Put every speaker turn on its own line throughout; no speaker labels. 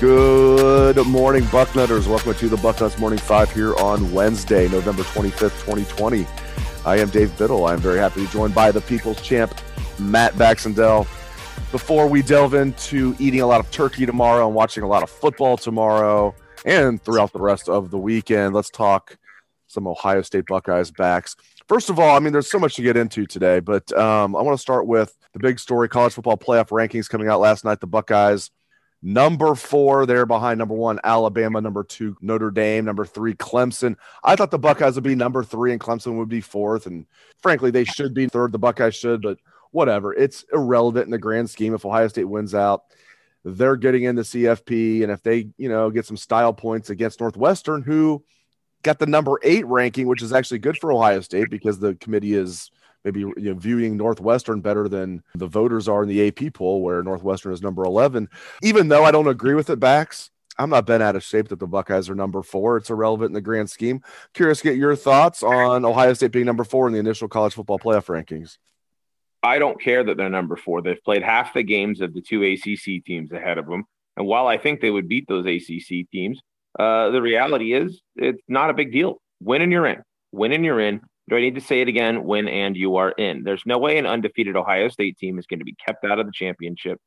Good morning, Bucknutters. Welcome to the Bucknuts Morning Five here on Wednesday, November 25th, 2020. I am Dave Biddle. I'm very happy to be joined by the People's Champ, Matt Baxendell. Before we delve into eating a lot of turkey tomorrow and watching a lot of football tomorrow and throughout the rest of the weekend, let's talk some Ohio State Buckeyes Bax. First of all, I mean, there's so much to get into today, but um, I want to start with the big story college football playoff rankings coming out last night. The Buckeyes Number four, there behind number one, Alabama. Number two, Notre Dame. Number three, Clemson. I thought the Buckeyes would be number three and Clemson would be fourth. And frankly, they should be third. The Buckeyes should, but whatever. It's irrelevant in the grand scheme. If Ohio State wins out, they're getting into CFP. And if they, you know, get some style points against Northwestern, who got the number eight ranking, which is actually good for Ohio State because the committee is maybe you know, viewing Northwestern better than the voters are in the AP poll, where Northwestern is number 11. Even though I don't agree with it, Bax, I'm not bent out of shape that the Buckeyes are number four. It's irrelevant in the grand scheme. Curious to get your thoughts on Ohio State being number four in the initial college football playoff rankings.
I don't care that they're number four. They've played half the games of the two ACC teams ahead of them. And while I think they would beat those ACC teams, uh, the reality is it's not a big deal. Win and you're in. Win and you're in. Do I need to say it again? Win and you are in. There's no way an undefeated Ohio State team is going to be kept out of the championship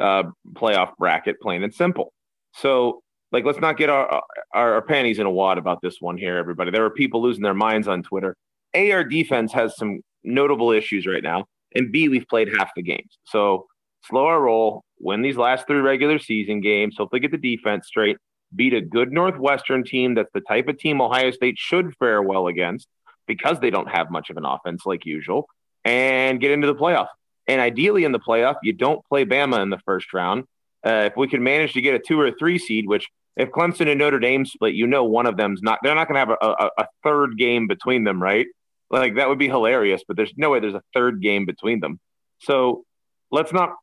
uh, playoff bracket, plain and simple. So, like, let's not get our, our, our panties in a wad about this one here, everybody. There are people losing their minds on Twitter. A, our defense has some notable issues right now, and B, we've played half the games. So, slow our roll, win these last three regular season games, hopefully get the defense straight, beat a good Northwestern team that's the type of team Ohio State should fare well against because they don't have much of an offense like usual and get into the playoff. And ideally in the playoff, you don't play Bama in the first round. Uh, if we can manage to get a two or a three seed, which if Clemson and Notre Dame split, you know one of them's not. They're not going to have a, a, a, third game between them, right? Like that would be hilarious, but there's no way there's a third game between them. So let's not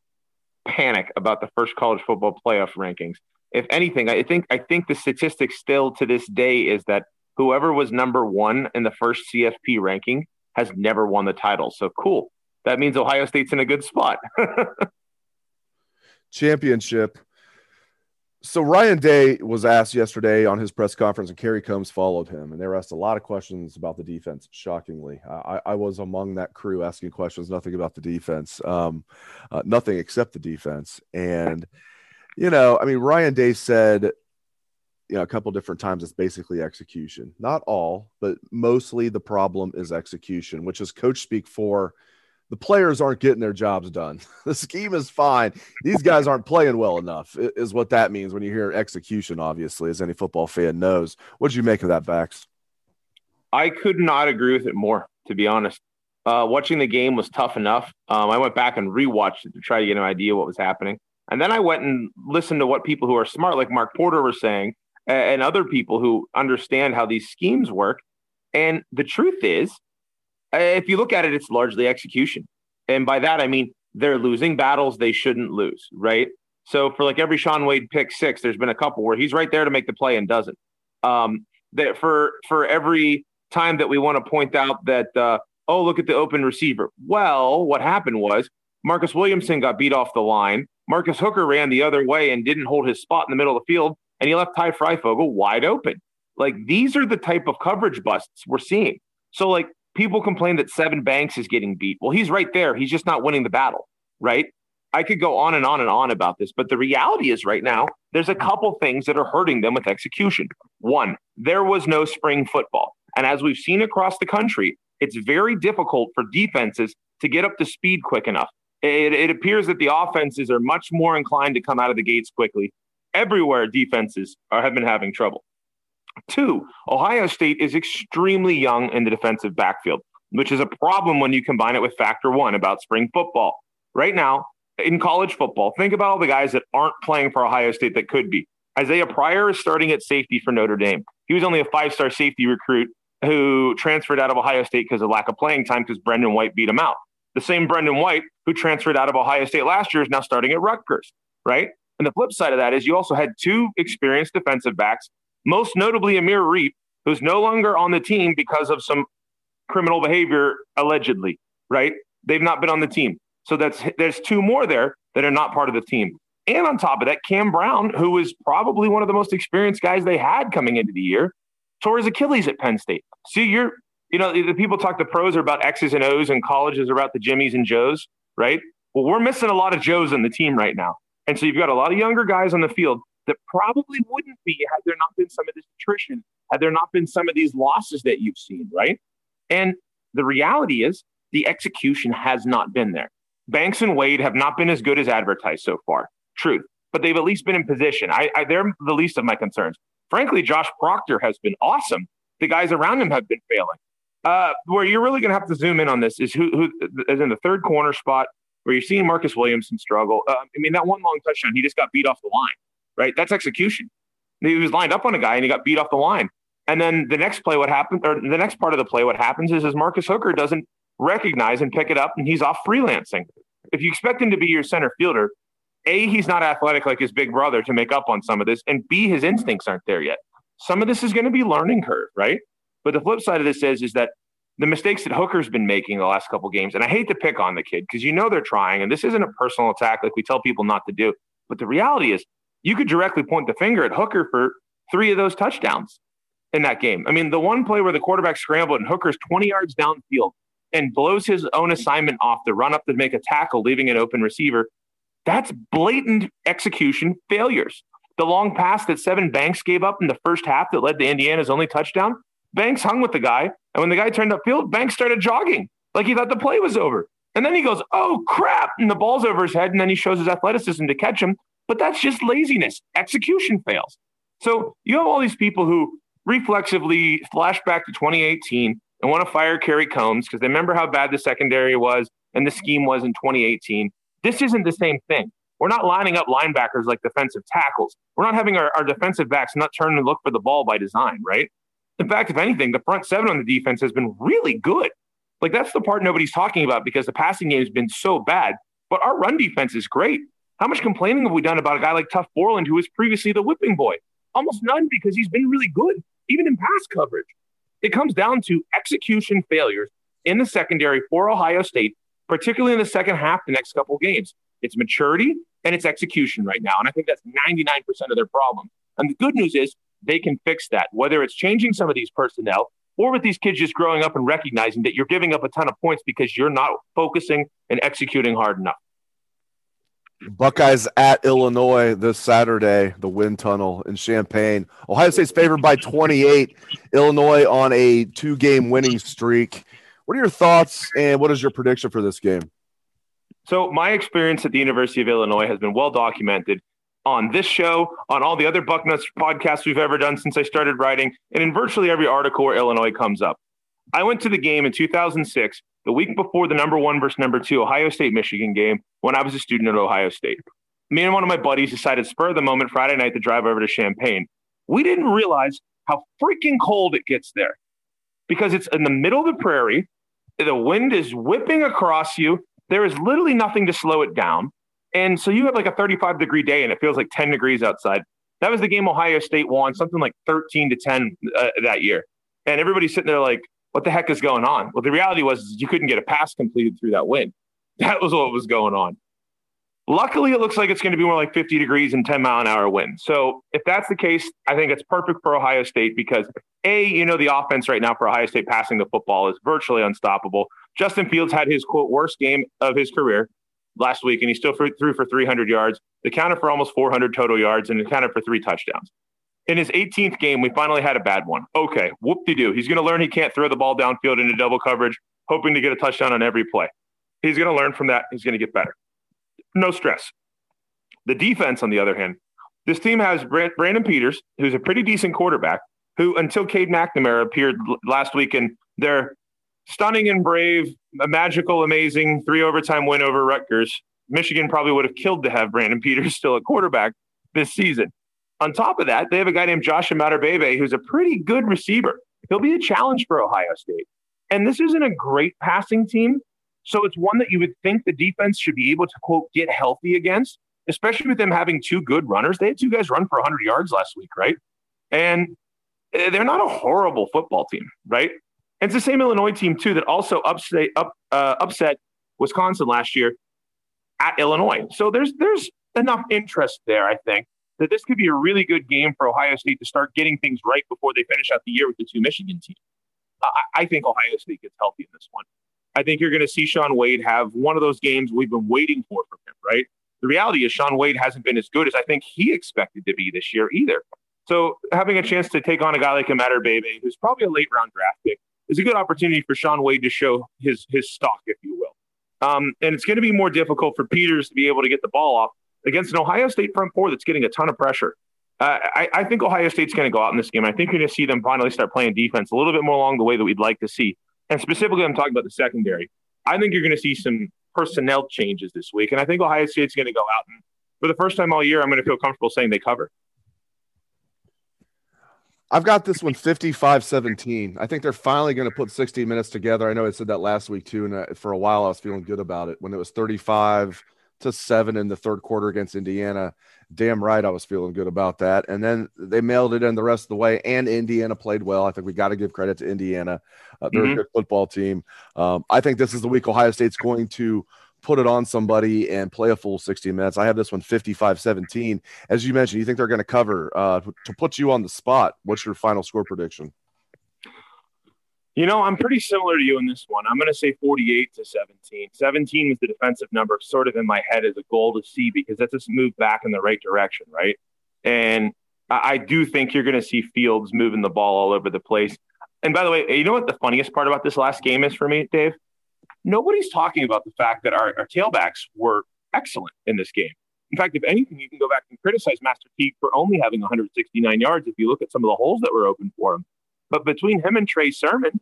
panic about the first college football playoff rankings. If anything, I think I think the statistic still to this day is that whoever was number one in the first CFP ranking has never won the title. So cool. That means Ohio State's in a good spot.
Championship. So Ryan Day was asked yesterday on his press conference, and Kerry Coombs followed him, and they were asked a lot of questions about the defense. Shockingly, I, I was among that crew asking questions, nothing about the defense, um, uh, nothing except the defense. And you know, I mean, Ryan Day said you know a couple different times it's basically execution. Not all but mostly the problem is execution which is coach speak for the players aren't getting their jobs done. The scheme is fine. These guys aren't playing well enough is what that means when you hear execution obviously as any football fan knows. What did you make of that Bax
i could not agree with it more to be honest. Uh, watching the game was tough enough. Um, i went back and rewatched it to try to get an idea what was happening. And then i went and listened to what people who are smart like mark porter were saying and other people who understand how these schemes work. And the truth is, uh, if you look at it, it's largely execution. And by that, I mean they're losing battles they shouldn't lose, right? So for like every Shaun Wade pick six, there's been a couple where he's right there to make the play and doesn't. Um, that for for every time that we want to point out that uh, oh look at the open receiver. Well, what happened was Marcus Williamson got beat off the line. Marcus Hooker ran the other way and didn't hold his spot in the middle of the field and he left Ty Fryfogle wide open. Like these are the type of coverage busts we're seeing. So like people complain that Sevyn Banks is getting beat. Well, he's right there. He's just not winning the battle, right? I could go on and on and on about this, but the reality is right now, there's a couple things that are hurting them with execution. One, there was no spring football. And as we've seen across the country, it's very difficult for defenses to get up to speed quick enough. It, it appears that the offenses are much more inclined to come out of the gates quickly everywhere defenses are, have been having trouble. Two, Ohio State is extremely young in the defensive backfield. which is a problem when you combine it with factor one about spring football. Right now, in college football, think about all the guys that aren't playing for Ohio State that could be. Isaiah Pryor is starting at safety for Notre Dame. He was only a five star safety recruit who transferred out of Ohio State because of lack of playing time because Brendon White beat him out. The same Brendon White who transferred out of Ohio State last year is now starting at Rutgers, right? And the flip side of that is you also had two experienced defensive backs, most notably Amir Riep, who's no longer on the team because of some criminal behavior allegedly, right? They've not been on the team. So that's there's two more there that are not part of the team. And on top of that, Cam Brown, who was probably one of the most experienced guys they had coming into the year, tore his Achilles at Penn State. See, you're, you know, the people talk the pros are about X's and O's and colleges are about the Jimmies and Joes, right? Well, we're missing a lot of Joes in the team right now. And so you've got a lot of younger guys on the field that probably wouldn't be had there not been some of this attrition, had there not been some of these losses that you've seen, right? And the reality is the execution has not been there. Banks and Wade have not been as good as advertised so far. Truth. But they've at least been in position. I, I, they're the least of my concerns. Frankly, Josh Proctor has been awesome. The guys around him have been failing. Uh, where you're really going to have to zoom in on this is who, who is in the third corner spot where you're seeing Marcus Williamson struggle. Uh, I mean, that one long touchdown, he just got beat off the line, right? That's execution. He was lined up on a guy and he got beat off the line. And then the next play, what happened, or the next part of the play, what happens is, is Marcus Hooker doesn't recognize and pick it up and he's off freelancing. If you expect him to be your center fielder, A, he's not athletic like his big brother to make up on some of this, and B, his instincts aren't there yet. Some of this is going to be learning curve, right? But the flip side of this is, is that the mistakes that Hooker's been making the last couple games, and I hate to pick on the kid because you know they're trying, and this isn't a personal attack like we tell people not to do. But the reality is, you could directly point the finger at Hooker for three of those touchdowns in that game. I mean, the one play where the quarterback scrambled and Hooker's 20 yards downfield and blows his own assignment off the run up to make a tackle, leaving an open receiver. That's blatant execution failures. The long pass that Sevyn Banks gave up in the first half that led to Indiana's only touchdown, Banks hung with the guy. And when the guy turned upfield, Banks started jogging like he thought the play was over. And then he goes, oh, crap. And the ball's over his head. And then he shows his athleticism to catch him. But that's just laziness. Execution fails. So you have all these people who reflexively flash back to 2018 and want to fire Kerry Coombs because they remember how bad the secondary was and the scheme was in 2018. This isn't the same thing. We're not lining up linebackers like defensive tackles. We're not having our, our defensive backs not turn and look for the ball by design, right? In fact, if anything, the front seven on the defense has been really good. Like that's the part nobody's talking about because the passing game has been so bad. But our run defense is great. How much complaining have we done about a guy like Tuf Borland, who was previously the whipping boy? Almost none because he's been really good, even in pass coverage. It comes down to execution failures in the secondary for Ohio State, particularly in the second half, the next couple games. It's maturity and it's execution right now. And I think that's 99% of their problem. And the good news is they can fix that, whether it's changing some of these personnel or with these kids just growing up and recognizing that you're giving up a ton of points because you're not focusing and executing hard enough.
Buckeyes at Illinois this Saturday, the wind tunnel in Champaign. Ohio State's favored by 28. Illinois on a two game winning streak. What are your thoughts and what is your prediction for this game?
So, my experience at the University of Illinois has been well documented on this show, on all the other Bucknuts podcasts we've ever done since I started writing, and in virtually every article where Illinois comes up. I went to the game in 2006 the week before the number one versus number two Ohio State Michigan game when I was a student at Ohio State. Me and one of my buddies decided spur of the moment Friday night to drive over to Champaign. We didn't realize how freaking cold it gets there because it's in the middle of the prairie. The wind is whipping across you. There is literally nothing to slow it down. And so you have like a 35 degree day and it feels like 10 degrees outside. That was the game Ohio State won, something like 13 to 10 uh, that year. And everybody's sitting there like, what the heck is going on? Well, the reality was you couldn't get a pass completed through that wind. That was what was going on. Luckily, it looks like it's going to be more like 50 degrees and 10 mile an hour wind. So if that's the case, I think it's perfect for Ohio State because A, you know, the offense right now for Ohio State passing the football is virtually unstoppable. Justin Fields had his quote worst game of his career last week, and he still threw for 300 yards. They counted for almost 400 total yards and accounted for three touchdowns in his 18th game, we finally had a bad one. Okay, whoop de doo. He's going to learn he can't throw the ball downfield into double coverage, hoping to get a touchdown on every play. He's going to learn from that. He's going to get better. No stress. The defense, on the other hand, this team has Brandon Peters, who's a pretty decent quarterback, who until Cade McNamara appeared last week in their stunning and brave, a magical, amazing three overtime win over Rutgers. Michigan probably would have killed to have Brandon Peters still at quarterback this season. On top of that, they have a guy named Josh Imatorbhebhe who's a pretty good receiver. He'll be a challenge for Ohio State. And this isn't a great passing team. So it's one that you would think the defense should be able to, quote, get healthy against, especially with them having two good runners. They had two guys run for 100 yards last week, right? And eh, they're not a horrible football team, right? And it's the same Illinois team, too, that also upset, up, uh, upset Wisconsin last year at Illinois. So there's, there's enough interest there, I think, that this could be a really good game for Ohio State to start getting things right before they finish out the year with the two Michigan teams. I, I think Ohio State gets healthy in this one. I think you're going to see Shaun Wade have one of those games we've been waiting for from him, right? The reality is Shaun Wade hasn't been as good as I think he expected to be this year either. So having a chance to take on a guy like Imatorbhebhe, who's probably a late round draft pick, is a good opportunity for Shaun Wade to show his his stock, if you will. Um, and it's going to be more difficult for Peters to be able to get the ball off against an Ohio State front four that's getting a ton of pressure. Uh, I, I, think Ohio State's going to go out in this game. I think you're going to see them finally start playing defense a little bit more along the way that we'd like to see. And specifically, I'm talking about the secondary. I think you're going to see some personnel changes this week. And I think Ohio State's going to go out and, for the first time all year, I'm going to feel comfortable saying they cover.
I've got this one 55 17. I think they're finally going to put 60 minutes together. I know I said that last week too. And uh, for a while, I was feeling good about it when it was 35 to seven in the third quarter against Indiana. Damn right, I was feeling good about that. And then they mailed it in the rest of the way, and Indiana played well. I think we got to give credit to Indiana. Uh, they're mm-hmm. a good football team. Um, I think this is the week Ohio State's going to put it on somebody and play a full 60 minutes. I have this one 55 17. As you mentioned, you think they're going to cover. Uh, to put you on the spot, what's your final score prediction?
You know, I'm pretty similar to you in this one. I'm going to say 48 to 17. 17 was the defensive number, sort of in my head as a goal to see because that's just move back in the right direction, right? And I do think you're going to see Fields moving the ball all over the place. And by the way, you know what the funniest part about this last game is for me, Dave? Nobody's talking about the fact that our, our tailbacks were excellent in this game. In fact, if anything, you can go back and criticize Master Teague for only having 169 yards if you look at some of the holes that were open for him. But between him and Trey Sermon,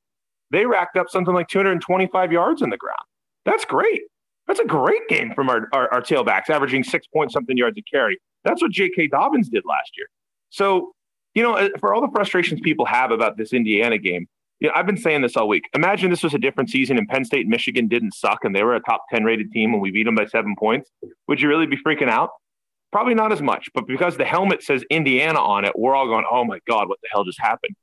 they racked up something like 225 yards in the ground. That's great. That's a great game from our, our, our tailbacks, averaging six point something yards a carry. That's what J.K. Dobbins did last year. So, you know, uh, for all the frustrations people have about this Indiana game, you know, I've been saying this all week. Imagine this was a different season and Penn State and Michigan didn't suck and they were a top 10 rated team and we beat them by seven points. Would you really be freaking out? Probably not as much. But because the helmet says Indiana on it, we're all going, oh my God, what the hell just happened?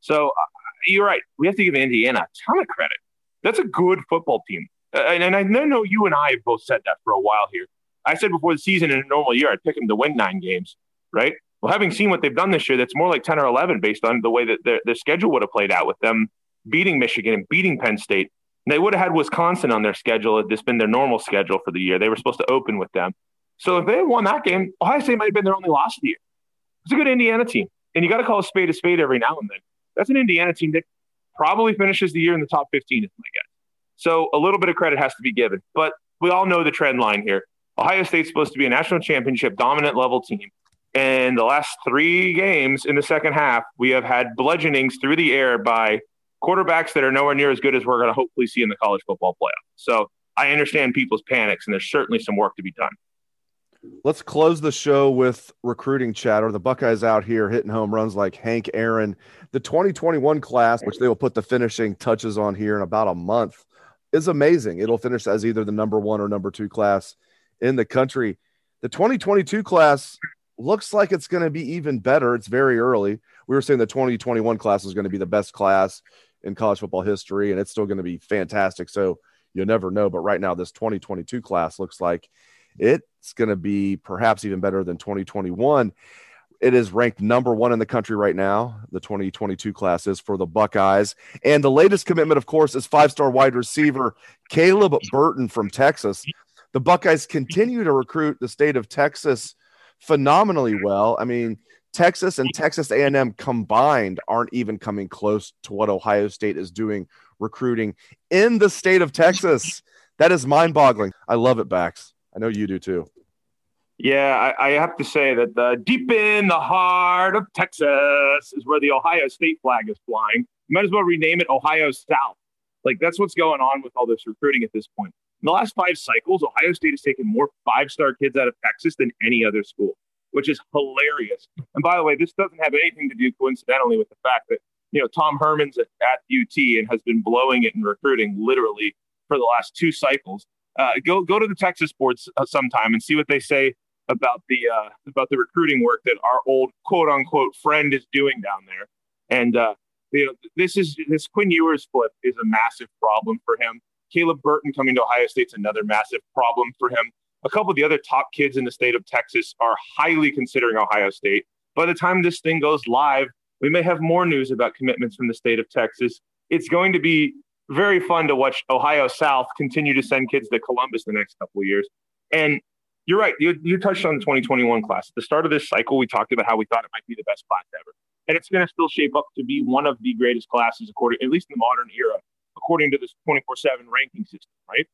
So uh, you're right. We have to give Indiana a ton of credit. That's a good football team. Uh, and, and I know you and I have both said that for a while here. I said before the season in a normal year, I'd pick them to win nine games, right? Well, having seen what they've done this year, that's more like 10 or 11 based on the way that their, their schedule would have played out with them beating Michigan and beating Penn State. And they would have had Wisconsin on their schedule had this been their normal schedule for the year. They were supposed to open with them. So if they had won that game, Ohio State might have been their only loss of the year. It's a good Indiana team. And you got to call a spade a spade every now and then. That's an Indiana team that probably finishes the year in the top 15, is my guess. So a little bit of credit has to be given. But we all know the trend line here. Ohio State's supposed to be a national championship dominant level team. And the last three games in the second half, we have had bludgeonings through the air by quarterbacks that are nowhere near as good as we're going to hopefully see in the college football playoff. So I understand people's panics, and there's certainly some work to be done.
Let's close the show with recruiting chatter. The Buckeyes out here hitting home runs like Hank Aaron. The 2021 class, which they will put the finishing touches on here in about a month, is amazing. It'll finish as either the number one or number two class in the country. The 2022 class looks like it's going to be even better. It's very early. We were saying the 2021 class is going to be the best class in college football history, and it's still going to be fantastic. So you'll never know. But right now, this 2022 class looks like it's going to be perhaps even better than 2021. It is ranked number one in the country right now. The 2022 class is for the Buckeyes. And the latest commitment, of course, is five star wide receiver Caleb Burton from Texas. The Buckeyes continue to recruit the state of Texas phenomenally well. I mean, Texas and Texas A&M combined aren't even coming close to what Ohio State is doing recruiting in the state of Texas. That is mind-boggling. I love it, Bax. I know you do too.
Yeah, I, I have to say that the, deep in the heart of Texas is where the Ohio State flag is flying. You might as well rename it Ohio South. Like that's what's going on with all this recruiting at this point. In the last five cycles, Ohio State has taken more five star kids out of Texas than any other school, which is hilarious. And by the way, this doesn't have anything to do coincidentally with the fact that, you know, Tom Herman's at, at UT and has been blowing it in recruiting literally for the last two cycles. Uh, go go to the Texas boards uh, sometime and see what they say about the uh, about the recruiting work that our old quote unquote friend is doing down there. And uh, you know, this is this Quinn Ewers flip is a massive problem for him. Caleb Burton coming to Ohio State's another massive problem for him. A couple of the other top kids in the state of Texas are highly considering Ohio State. By the time this thing goes live, we may have more news about commitments from the state of Texas. It's going to be very fun to watch Ohio South continue to send kids to Columbus the next couple of years. And you're right. You, you touched on the 2021 class. At the start of this cycle, we talked about how we thought it might be the best class ever. And it's going to still shape up to be one of the greatest classes, according, at least in the modern era, according to this 24 7 ranking system, right?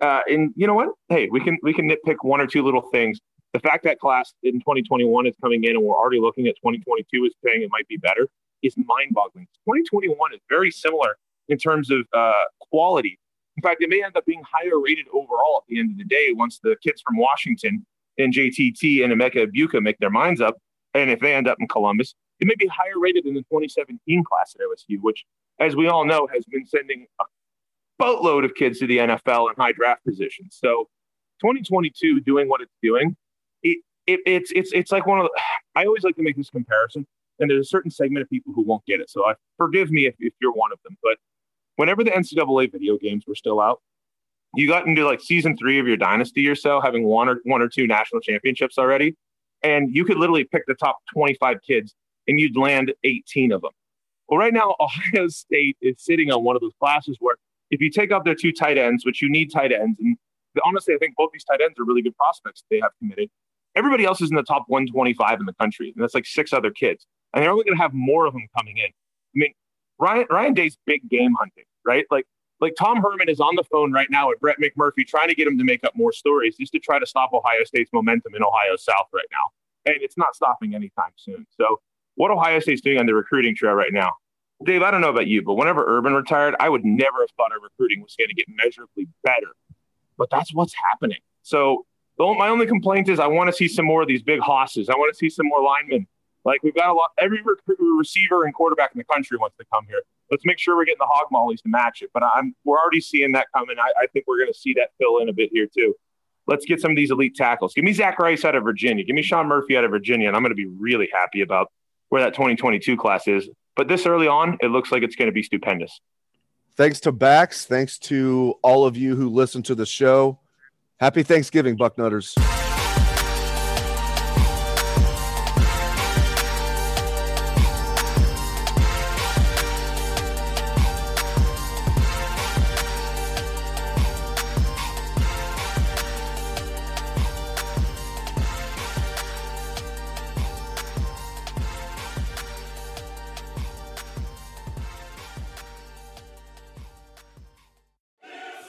Uh, and you know what? Hey, we can we can nitpick one or two little things. The fact that class in 2021 is coming in and we're already looking at 2022 is saying it might be better is mind-boggling. 2021 is very similar in terms of uh, quality in fact, it may end up being higher rated overall at the end of the day once the kids from Washington and JTT and Emeka Egbuka make their minds up. And if they end up in Columbus, it may be higher rated than the 2017 class at OSU, which, as we all know, has been sending a boatload of kids to the NFL in high draft positions. So 2022 doing what it's doing, it, it, it's, it's, it's like one of the, I always like to make this comparison. And there's a certain segment of people who won't get it. So I, forgive me if, if you're one of them. But whenever the NCAA video games were still out, you got into like season three of your dynasty or so, having one or one or two national championships already, and you could literally pick the top 25 kids and you'd land 18 of them. Well, right now, Ohio State is sitting on one of those classes where if you take out their two tight ends, which you need tight ends, and honestly, I think both these tight ends are really good prospects they have committed. Everybody else is in the top 125 in the country, and that's like six other kids, and they're only going to have more of them coming in. I mean, Ryan Ryan Day's big game hunting, right? Like like Tom Herman is on the phone right now with Brett McMurphy trying to get him to make up more stories just to try to stop Ohio State's momentum in Ohio South right now. And it's not stopping anytime soon. So what Ohio State's doing on the recruiting trail right now, Dave, I don't know about you, but whenever Urban retired, I would never have thought our recruiting was going to get measurably better. But that's what's happening. So my only complaint is I want to see some more of these big hosses. I want to see some more linemen like we've got a lot, every receiver and quarterback in the country wants to come here. Let's make sure we're getting the hog mollies to match it. But I'm we're already seeing that coming. I, I think we're going to see that fill in a bit here too. Let's get some of these elite tackles. Give me Zach Rice out of Virginia. Give me Sean Murphy out of Virginia, and I'm going to be really happy about where that 2022 class is. But this early on, it looks like it's going to be stupendous.
Thanks to Bax. Thanks to all of you who listen to the show. Happy Thanksgiving, Bucknutters.